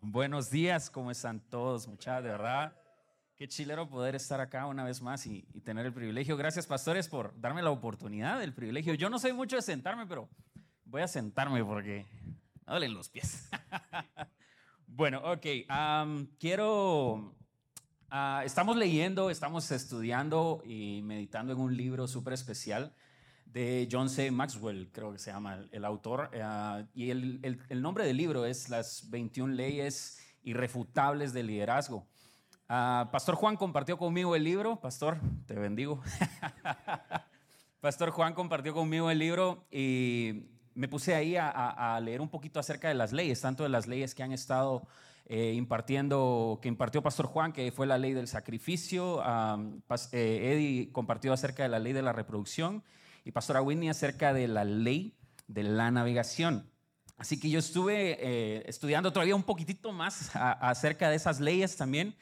Buenos días, ¿cómo están todos? Muchas, de verdad. Qué chilero poder estar acá una vez más y, tener el privilegio. Gracias, pastores, por darme la oportunidad, el privilegio. Yo no soy mucho de sentarme, pero voy a sentarme porque me duelen los pies. bueno, ok. quiero. Ah, estamos leyendo, estamos estudiando y meditando en un libro súper especial de John C. Maxwell, creo que se llama el, autor. Eh, y el, el, nombre del libro es Las 21 leyes irrefutables del liderazgo. Ah, Pastor Juan compartió conmigo el libro. Pastor, te bendigo. Pastor Juan compartió conmigo el libro y me puse ahí a, leer un poquito acerca de las leyes, tanto de las leyes que han estado eh, impartiendo, que impartió Pastor Juan, que fue la ley del sacrificio. Eh, Eddie compartió acerca de la ley de la reproducción y Pastora Whitney acerca de la ley de la navegación. Así que yo estuve eh, estudiando todavía un poquitito más acerca de esas leyes también,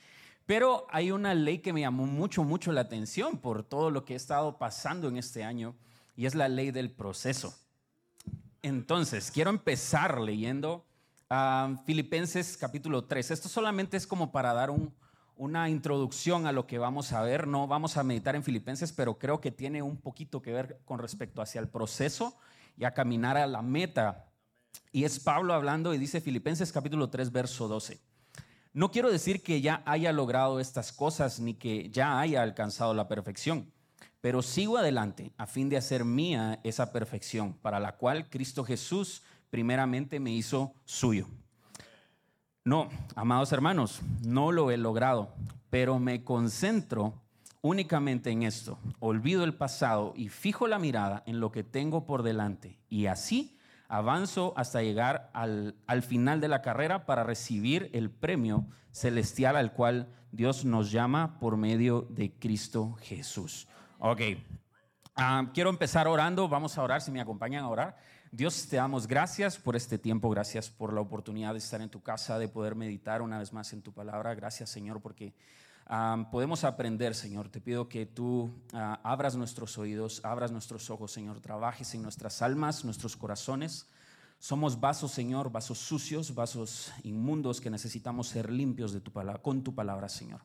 pero hay una ley que me llamó mucho, mucho la atención por todo lo que he estado pasando en este año y es la ley del proceso. Entonces, quiero empezar leyendo ah, Filipenses capítulo 3. Esto solamente es como para dar un, una introducción a lo que vamos a ver. No vamos a meditar en Filipenses, pero creo que tiene un poquito que ver con respecto hacia el proceso y a caminar a la meta. Y es Pablo hablando y dice Filipenses capítulo 3, verso 12. No quiero decir que ya haya logrado estas cosas ni que ya haya alcanzado la perfección, pero sigo adelante a fin de hacer mía esa perfección, para la cual Cristo Jesús primeramente me hizo suyo. No, amados hermanos, no lo he logrado, pero me concentro únicamente en esto. Olvido el pasado y fijo la mirada en lo que tengo por delante. Y así avanzo hasta llegar al, final de la carrera para recibir el premio celestial al cual Dios nos llama por medio de Cristo Jesús. Ok, ah, quiero empezar orando. Vamos a orar, si me acompañan a orar. Dios, te damos gracias por este tiempo, gracias por la oportunidad de estar en tu casa, de poder meditar una vez más en tu palabra. Gracias, Señor, porque podemos aprender, Señor. Te pido que tú ah, abras nuestros oídos, abras nuestros ojos, Señor. Trabajes en nuestras almas, nuestros corazones. Somos vasos, Señor, vasos sucios, vasos inmundos que necesitamos ser limpios de tu palabra, con tu palabra, Señor.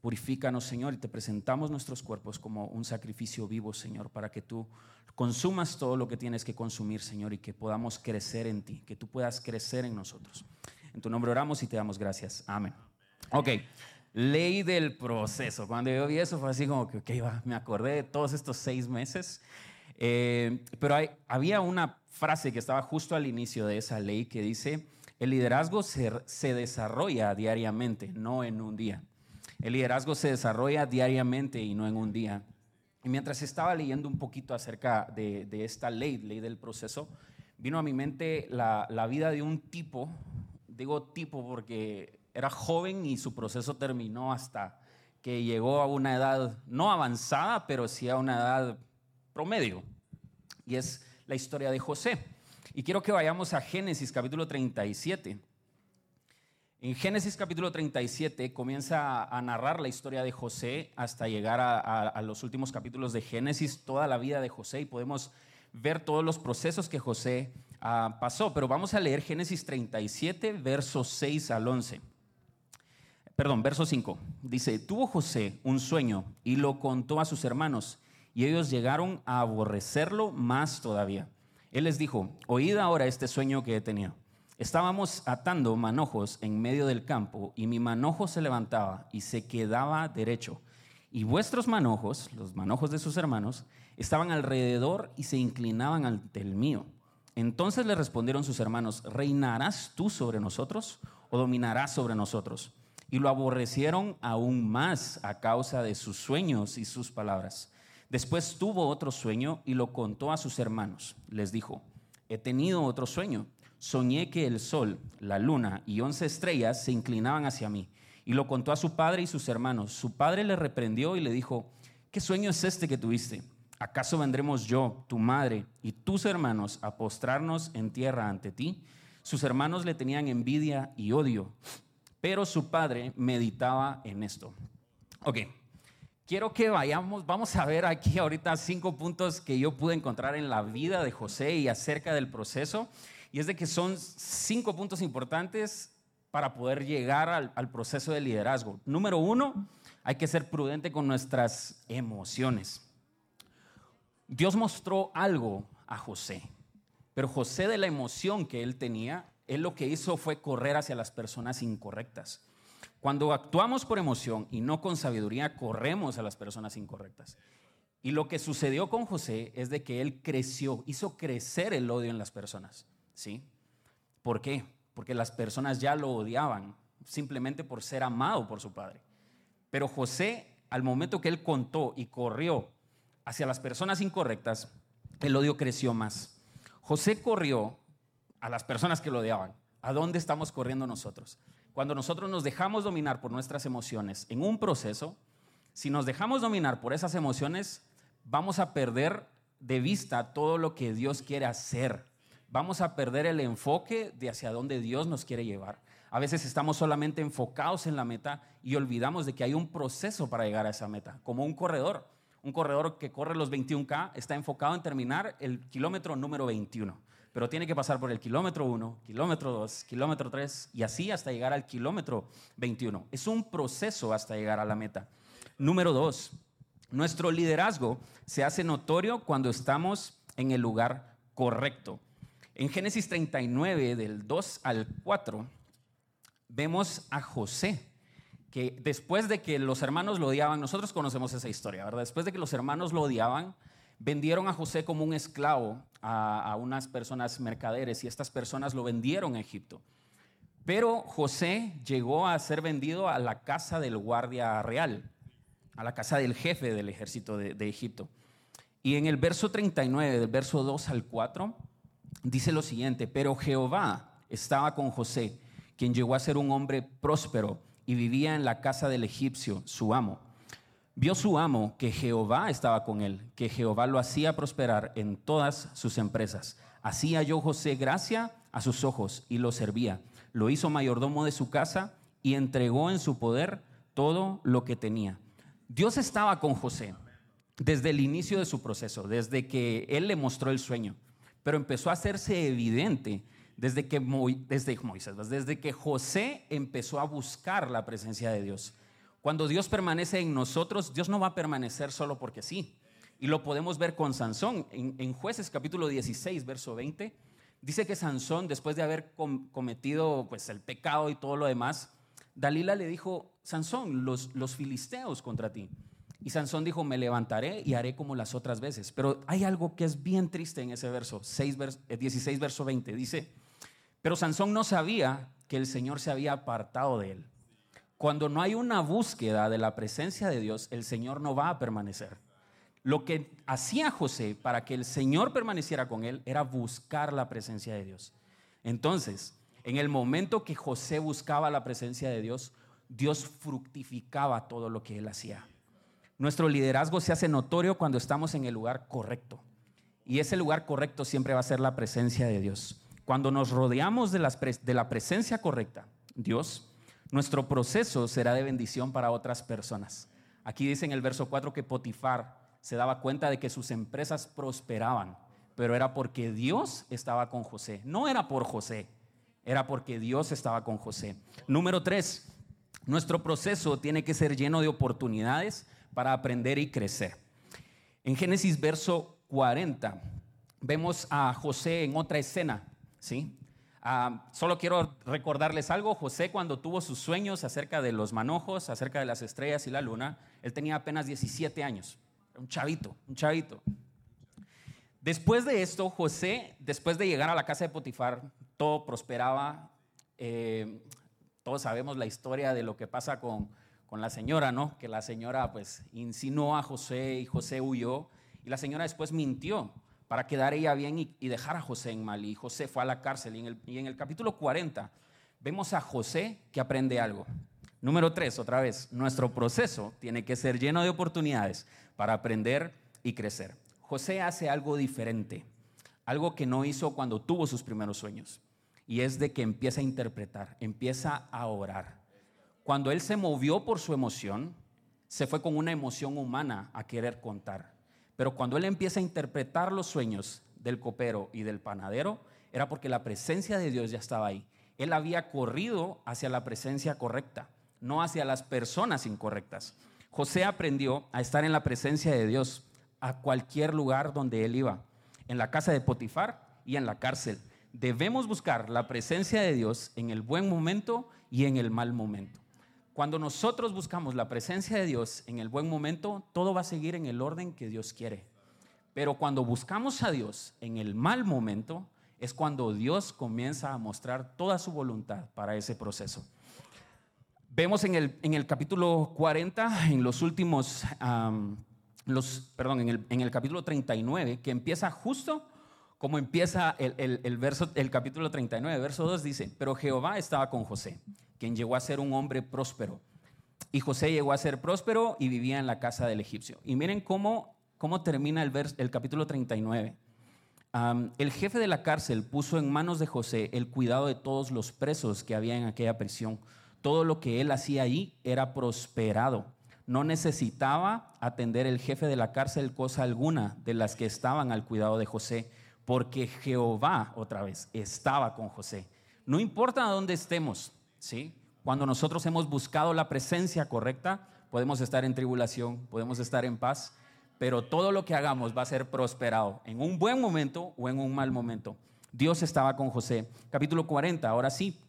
Purifícanos, Señor, y te presentamos nuestros cuerpos como un sacrificio vivo, Señor, para que tú consumas todo lo que tienes que consumir, Señor, y que podamos crecer en ti, que tú puedas crecer en nosotros. En tu nombre oramos y te damos gracias. Amén. Ok, ley del proceso. Cuando yo vi eso fue así como que, ok, me acordé de todos estos seis meses. Eh, pero hay, había una frase que estaba justo al inicio de esa ley que dice, el liderazgo se desarrolla diariamente, no en un día. El liderazgo se desarrolla diariamente y no en un día. Y mientras estaba leyendo un poquito acerca de, esta ley, ley del proceso, vino a mi mente la, vida de un tipo, digo tipo porque era joven y su proceso terminó hasta que llegó a una edad no avanzada, pero sí a una edad promedio. Y es la historia de José. Y quiero que vayamos a Génesis capítulo 37. En Génesis capítulo 37 comienza a narrar la historia de José hasta llegar a, los últimos capítulos de Génesis, toda la vida de José y podemos ver todos los procesos que José ah, pasó. Pero vamos a leer Génesis 37, versos 6 al 11. Perdón, verso 5. Dice, tuvo José un sueño y lo contó a sus hermanos y ellos llegaron a aborrecerlo más todavía. Él les dijo, oíd ahora este sueño que he tenido. Estábamos atando manojos en medio del campo y mi manojo se levantaba y se quedaba derecho. Y vuestros manojos, los manojos de sus hermanos, estaban alrededor y se inclinaban ante el mío. Entonces le respondieron sus hermanos, ¿reinarás tú sobre nosotros o dominarás sobre nosotros? Y lo aborrecieron aún más a causa de sus sueños y sus palabras. Después tuvo otro sueño y lo contó a sus hermanos. Les dijo, he tenido otro sueño soñé que el sol, la luna y once estrellas se inclinaban hacia mí. Y lo contó a su padre y sus hermanos. Su padre le reprendió y le dijo, ¿qué sueño es este que tuviste? ¿Acaso vendremos yo, tu madre y tus hermanos a postrarnos en tierra ante ti? Sus hermanos le tenían envidia y odio, pero su padre meditaba en esto. Ok, quiero que vayamos, vamos a ver aquí ahorita cinco puntos que yo pude encontrar en la vida de José y acerca del proceso. Y es de que son cinco puntos importantes para poder llegar al, proceso de liderazgo. Número uno, hay que ser prudente con nuestras emociones. Dios mostró algo a José, pero José de la emoción que él tenía, él lo que hizo fue correr hacia las personas incorrectas. Cuando actuamos por emoción y no con sabiduría, corremos a las personas incorrectas. Y lo que sucedió con José es de que él creció, hizo crecer el odio en las personas. ¿Sí? ¿Por qué? Porque las personas ya lo odiaban simplemente por ser amado por su padre. Pero José, al momento que él contó y corrió hacia las personas incorrectas, el odio creció más. José corrió a las personas que lo odiaban. ¿A dónde estamos corriendo nosotros? Cuando nosotros nos dejamos dominar por nuestras emociones en un proceso, si nos dejamos dominar por esas emociones, vamos a perder de vista todo lo que Dios quiere hacer. Vamos a perder el enfoque de hacia dónde Dios nos quiere llevar. A veces estamos solamente enfocados en la meta y olvidamos de que hay un proceso para llegar a esa meta, como un corredor. Un corredor que corre los 21K está enfocado en terminar el kilómetro número 21, pero tiene que pasar por el kilómetro 1, kilómetro 2, kilómetro 3 y así hasta llegar al kilómetro 21. Es un proceso hasta llegar a la meta. Número 2, nuestro liderazgo se hace notorio cuando estamos en el lugar correcto. En Génesis 39, del 2 al 4, vemos a José que después de que los hermanos lo odiaban, nosotros conocemos esa historia, ¿verdad? Después de que los hermanos lo odiaban, vendieron a José como un esclavo a, unas personas mercaderes y estas personas lo vendieron a Egipto. Pero José llegó a ser vendido a la casa del guardia real, a la casa del jefe del ejército de, de Egipto. Y en el verso 39, del verso 2 al 4, dice lo siguiente, pero Jehová estaba con José, quien llegó a ser un hombre próspero y vivía en la casa del egipcio, su amo. Vio su amo que Jehová estaba con él, que Jehová lo hacía prosperar en todas sus empresas. Así halló José gracia a sus ojos y lo servía. Lo hizo mayordomo de su casa y entregó en su poder todo lo que tenía. Dios estaba con José desde el inicio de su proceso, desde que él le mostró el sueño, pero empezó a hacerse evidente desde que, desde, Moisés, desde que José empezó a buscar la presencia de Dios. Cuando Dios permanece en nosotros, Dios no va a permanecer solo porque sí. Y lo podemos ver con Sansón. En, jueces capítulo 16, verso 20, dice que Sansón, después de haber cometido pues, el pecado y todo lo demás, Dalila le dijo, Sansón, los, los filisteos contra ti. Y Sansón dijo, me levantaré y haré como las otras veces. Pero hay algo que es bien triste en ese verso, 6, 16, verso 20. Dice, pero Sansón no sabía que el Señor se había apartado de él. Cuando no hay una búsqueda de la presencia de Dios, el Señor no va a permanecer. Lo que hacía José para que el Señor permaneciera con él era buscar la presencia de Dios. Entonces, en el momento que José buscaba la presencia de Dios, Dios fructificaba todo lo que él hacía. Nuestro liderazgo se hace notorio cuando estamos en el lugar correcto. Y ese lugar correcto siempre va a ser la presencia de Dios. Cuando nos rodeamos de, la presencia correcta, Dios, nuestro proceso será de bendición para otras personas. Aquí dice en el verso 4 que Potifar se daba cuenta de que sus empresas prosperaban, pero era porque Dios estaba con José. No era por José, era porque Dios estaba con José. Número 3, nuestro proceso tiene que ser lleno de oportunidades para aprender y crecer. En Génesis verso 40 vemos a José en otra escena ¿sí? Ah, solo quiero recordarles algo, José cuando tuvo sus sueños acerca de los manojos, acerca de las estrellas y la luna, él tenía apenas 17 años, un chavito, un chavito. Después de esto, José, después de llegar a la casa de Potifar, todo prosperaba. Eh, todos sabemos la historia de lo que pasa con, con la señora, ¿no? Que la señora pues insinuó a José y José huyó y la señora después mintió para quedar ella bien y, dejar a José en mal. Y José fue a la cárcel. Y en, el, y en el capítulo 40 vemos a José que aprende algo. Número 3, otra vez, nuestro proceso tiene que ser lleno de oportunidades para aprender y crecer. José hace algo diferente, algo que no hizo cuando tuvo sus primeros sueños. Y es de que empieza a interpretar, empieza a orar. Cuando él se movió por su emoción, se fue con una emoción humana a querer contar. Pero cuando él empieza a interpretar los sueños del copero y del panadero, era porque la presencia de Dios ya estaba ahí. Él había corrido hacia la presencia correcta, no hacia las personas incorrectas. José aprendió a estar en la presencia de Dios a cualquier lugar donde él iba, en la casa de Potifar y en la cárcel. Debemos buscar la presencia de Dios en el buen momento y en el mal momento. Cuando nosotros buscamos la presencia de Dios en el buen momento, todo va a seguir en el orden que Dios quiere. Pero cuando buscamos a Dios en el mal momento, es cuando Dios comienza a mostrar toda su voluntad para ese proceso. Vemos en el, en el capítulo 40, en los últimos, los, perdón, en el, en el, capítulo 39, que empieza justo como empieza el, el, verso, el capítulo 39, verso 2 dice, pero Jehová estaba con José, quien llegó a ser un hombre próspero. Y José llegó a ser próspero y vivía en la casa del egipcio. Y miren cómo, cómo termina el, el capítulo 39. el jefe de la cárcel puso en manos de José el cuidado de todos los presos que había en aquella prisión. Todo lo que él hacía ahí era prosperado. No necesitaba atender el jefe de la cárcel cosa alguna de las que estaban al cuidado de José porque Jehová, otra vez, estaba con José. No importa dónde estemos, ¿sí? Cuando nosotros hemos buscado la presencia correcta, podemos estar en tribulación, podemos estar en paz, pero todo lo que hagamos va a ser prosperado en un buen momento o en un mal momento. Dios estaba con José. Capítulo 40, ahora sí.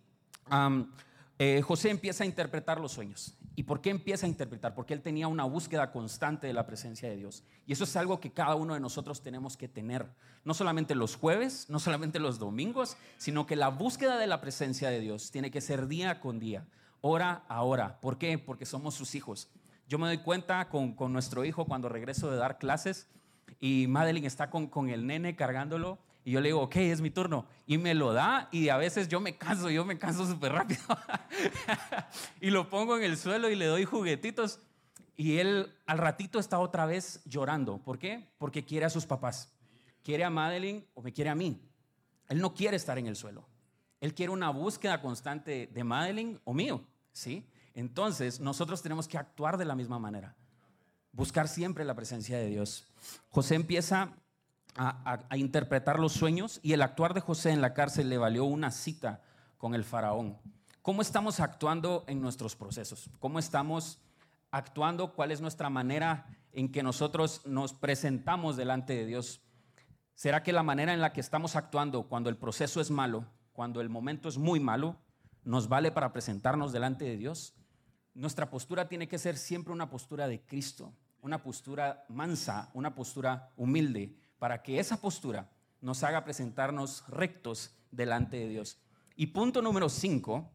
Eh, José empieza a interpretar los sueños. ¿Y por qué empieza a interpretar? Porque él tenía una búsqueda constante de la presencia de Dios. Y eso es algo que cada uno de nosotros tenemos que tener. No solamente los jueves, no solamente los domingos, sino que la búsqueda de la presencia de Dios tiene que ser día con día, hora a hora. ¿Por qué? Porque somos sus hijos. Yo me doy cuenta con, con nuestro hijo cuando regreso de dar clases y Madeline está con, con el nene cargándolo y yo le digo, ok, es mi turno. Y me lo da y a veces yo me canso, yo me canso súper rápido. y lo pongo en el suelo y le doy juguetitos. Y él al ratito está otra vez llorando. ¿Por qué? Porque quiere a sus papás. Quiere a Madeline o me quiere a mí. Él no quiere estar en el suelo. Él quiere una búsqueda constante de Madeline o mío. ¿sí? Entonces nosotros tenemos que actuar de la misma manera. Buscar siempre la presencia de Dios. José empieza a, interpretar los sueños y el actuar de José en la cárcel le valió una cita con el faraón. ¿Cómo estamos actuando en nuestros procesos? ¿Cómo estamos actuando? ¿Cuál es nuestra manera en que nosotros nos presentamos delante de Dios? ¿Será que la manera en la que estamos actuando cuando el proceso es malo, cuando el momento es muy malo, nos vale para presentarnos delante de Dios? Nuestra postura tiene que ser siempre una postura de Cristo, una postura mansa, una postura humilde, para que esa postura nos haga presentarnos rectos delante de Dios. Y punto número cinco,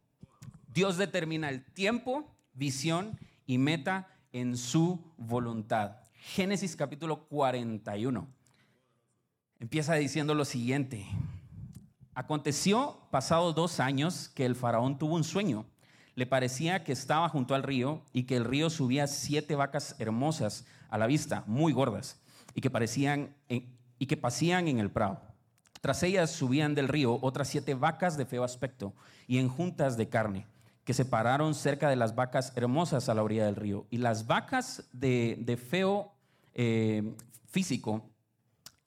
Dios determina el tiempo, visión y meta en su voluntad. Génesis capítulo 41. Empieza diciendo lo siguiente. Aconteció, pasados dos años, que el faraón tuvo un sueño. Le parecía que estaba junto al río y que el río subía siete vacas hermosas a la vista, muy gordas y que, parecían, y que pasían en el prado. Tras ellas subían del río otras siete vacas de feo aspecto y en juntas de carne, que se pararon cerca de las vacas hermosas a la orilla del río. Y las vacas de, feo eh, físico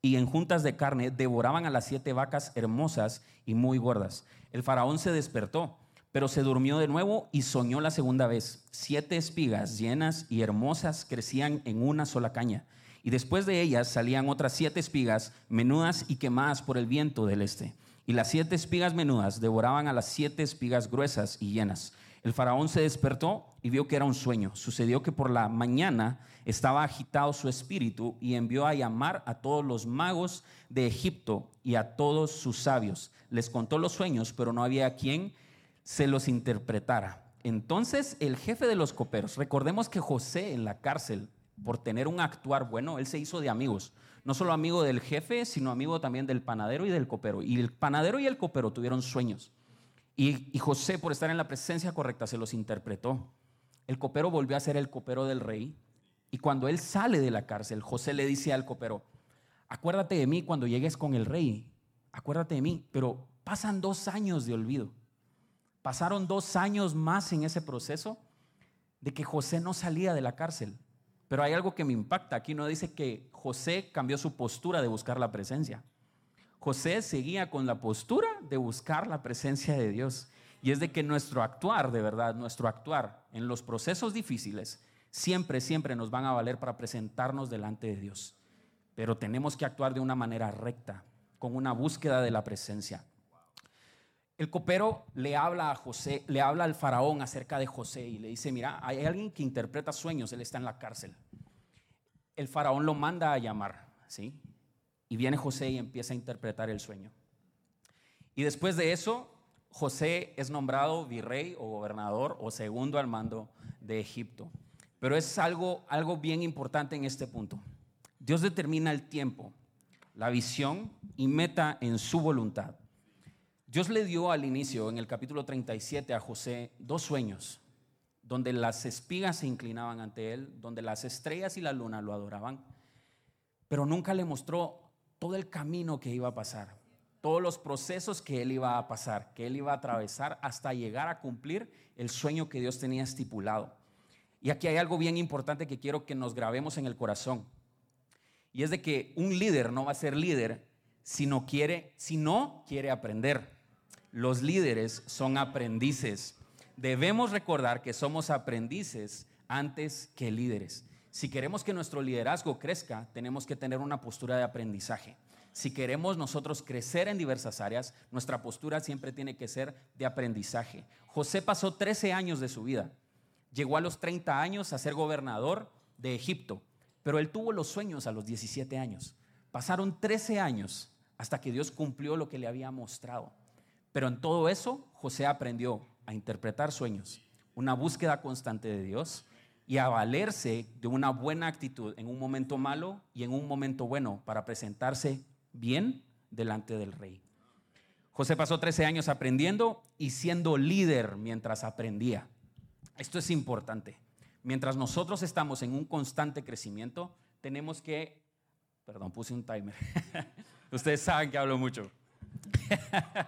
y en juntas de carne devoraban a las siete vacas hermosas y muy gordas. El faraón se despertó, pero se durmió de nuevo y soñó la segunda vez. Siete espigas llenas y hermosas crecían en una sola caña y después de ellas salían otras siete espigas menudas y quemadas por el viento del este. Y las siete espigas menudas devoraban a las siete espigas gruesas y llenas. El faraón se despertó y vio que era un sueño. Sucedió que por la mañana estaba agitado su espíritu y envió a llamar a todos los magos de Egipto y a todos sus sabios. Les contó los sueños, pero no había quien se los interpretara. Entonces el jefe de los coperos, recordemos que José en la cárcel por tener un actuar bueno, él se hizo de amigos. No solo amigo del jefe, sino amigo también del panadero y del copero. Y el panadero y el copero tuvieron sueños. Y, José, por estar en la presencia correcta, se los interpretó. El copero volvió a ser el copero del rey. Y cuando él sale de la cárcel, José le dice al copero, acuérdate de mí cuando llegues con el rey. Acuérdate de mí. Pero pasan dos años de olvido. Pasaron dos años más en ese proceso de que José no salía de la cárcel. Pero hay algo que me impacta. Aquí no dice que José cambió su postura de buscar la presencia. José seguía con la postura de buscar la presencia de Dios. Y es de que nuestro actuar, de verdad, nuestro actuar en los procesos difíciles, siempre, siempre nos van a valer para presentarnos delante de Dios. Pero tenemos que actuar de una manera recta, con una búsqueda de la presencia. El copero le habla a José, le habla al faraón acerca de José y le dice, mira, hay alguien que interpreta sueños, él está en la cárcel. El faraón lo manda a llamar, ¿sí? Y viene José y empieza a interpretar el sueño. Y después de eso, José es nombrado virrey o gobernador o segundo al mando de Egipto. Pero es algo, algo bien importante en este punto. Dios determina el tiempo, la visión y meta en su voluntad. Dios le dio al inicio, en el capítulo 37, a José dos sueños, donde las espigas se inclinaban ante él, donde las estrellas y la luna lo adoraban, pero nunca le mostró todo el camino que iba a pasar, todos los procesos que él iba a pasar, que él iba a atravesar hasta llegar a cumplir el sueño que Dios tenía estipulado. Y aquí hay algo bien importante que quiero que nos grabemos en el corazón. Y es de que un líder no va a ser líder si no quiere, si no quiere aprender. Los líderes son aprendices. Debemos recordar que somos aprendices antes que líderes. Si queremos que nuestro liderazgo crezca, tenemos que tener una postura de aprendizaje. Si queremos nosotros crecer en diversas áreas, nuestra postura siempre tiene que ser de aprendizaje. José pasó 13 años de su vida. Llegó a los 30 años a ser gobernador de Egipto, pero él tuvo los sueños a los 17 años. Pasaron 13 años hasta que Dios cumplió lo que le había mostrado. Pero en todo eso, José aprendió a interpretar sueños, una búsqueda constante de Dios y a valerse de una buena actitud en un momento malo y en un momento bueno para presentarse bien delante del rey. José pasó 13 años aprendiendo y siendo líder mientras aprendía. Esto es importante. Mientras nosotros estamos en un constante crecimiento, tenemos que... Perdón, puse un timer. Ustedes saben que hablo mucho.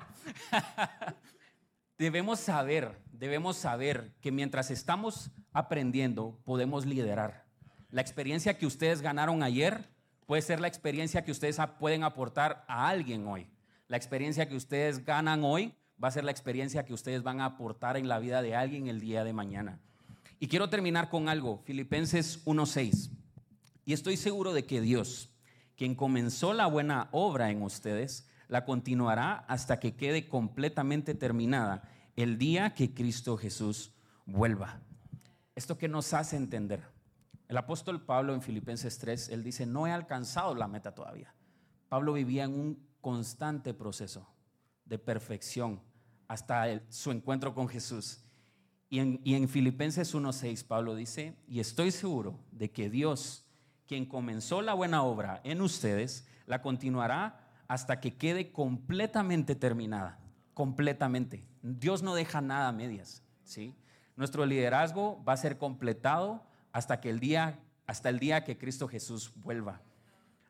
debemos saber, debemos saber que mientras estamos aprendiendo, podemos liderar. La experiencia que ustedes ganaron ayer puede ser la experiencia que ustedes pueden aportar a alguien hoy. La experiencia que ustedes ganan hoy va a ser la experiencia que ustedes van a aportar en la vida de alguien el día de mañana. Y quiero terminar con algo, Filipenses 1.6. Y estoy seguro de que Dios, quien comenzó la buena obra en ustedes, la continuará hasta que quede completamente terminada el día que Cristo Jesús vuelva. Esto que nos hace entender. El apóstol Pablo en Filipenses 3, él dice, no he alcanzado la meta todavía. Pablo vivía en un constante proceso de perfección hasta su encuentro con Jesús. Y en, y en Filipenses 1.6 Pablo dice, y estoy seguro de que Dios, quien comenzó la buena obra en ustedes, la continuará hasta que quede completamente terminada, completamente. Dios no deja nada a medias, ¿sí? Nuestro liderazgo va a ser completado hasta que el día hasta el día que Cristo Jesús vuelva.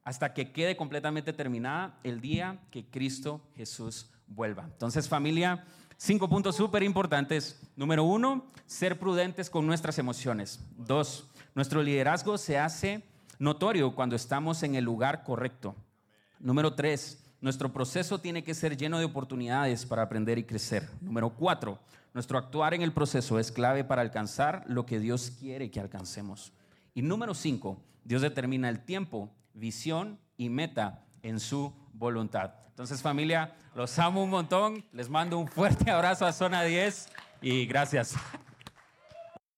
Hasta que quede completamente terminada el día que Cristo Jesús vuelva. Entonces, familia, cinco puntos súper importantes. Número uno, ser prudentes con nuestras emociones. Dos, nuestro liderazgo se hace notorio cuando estamos en el lugar correcto. Número tres, nuestro proceso tiene que ser lleno de oportunidades para aprender y crecer. Número cuatro, nuestro actuar en el proceso es clave para alcanzar lo que Dios quiere que alcancemos. Y número cinco, Dios determina el tiempo, visión y meta en su voluntad. Entonces familia, los amo un montón, les mando un fuerte abrazo a Zona 10 y gracias.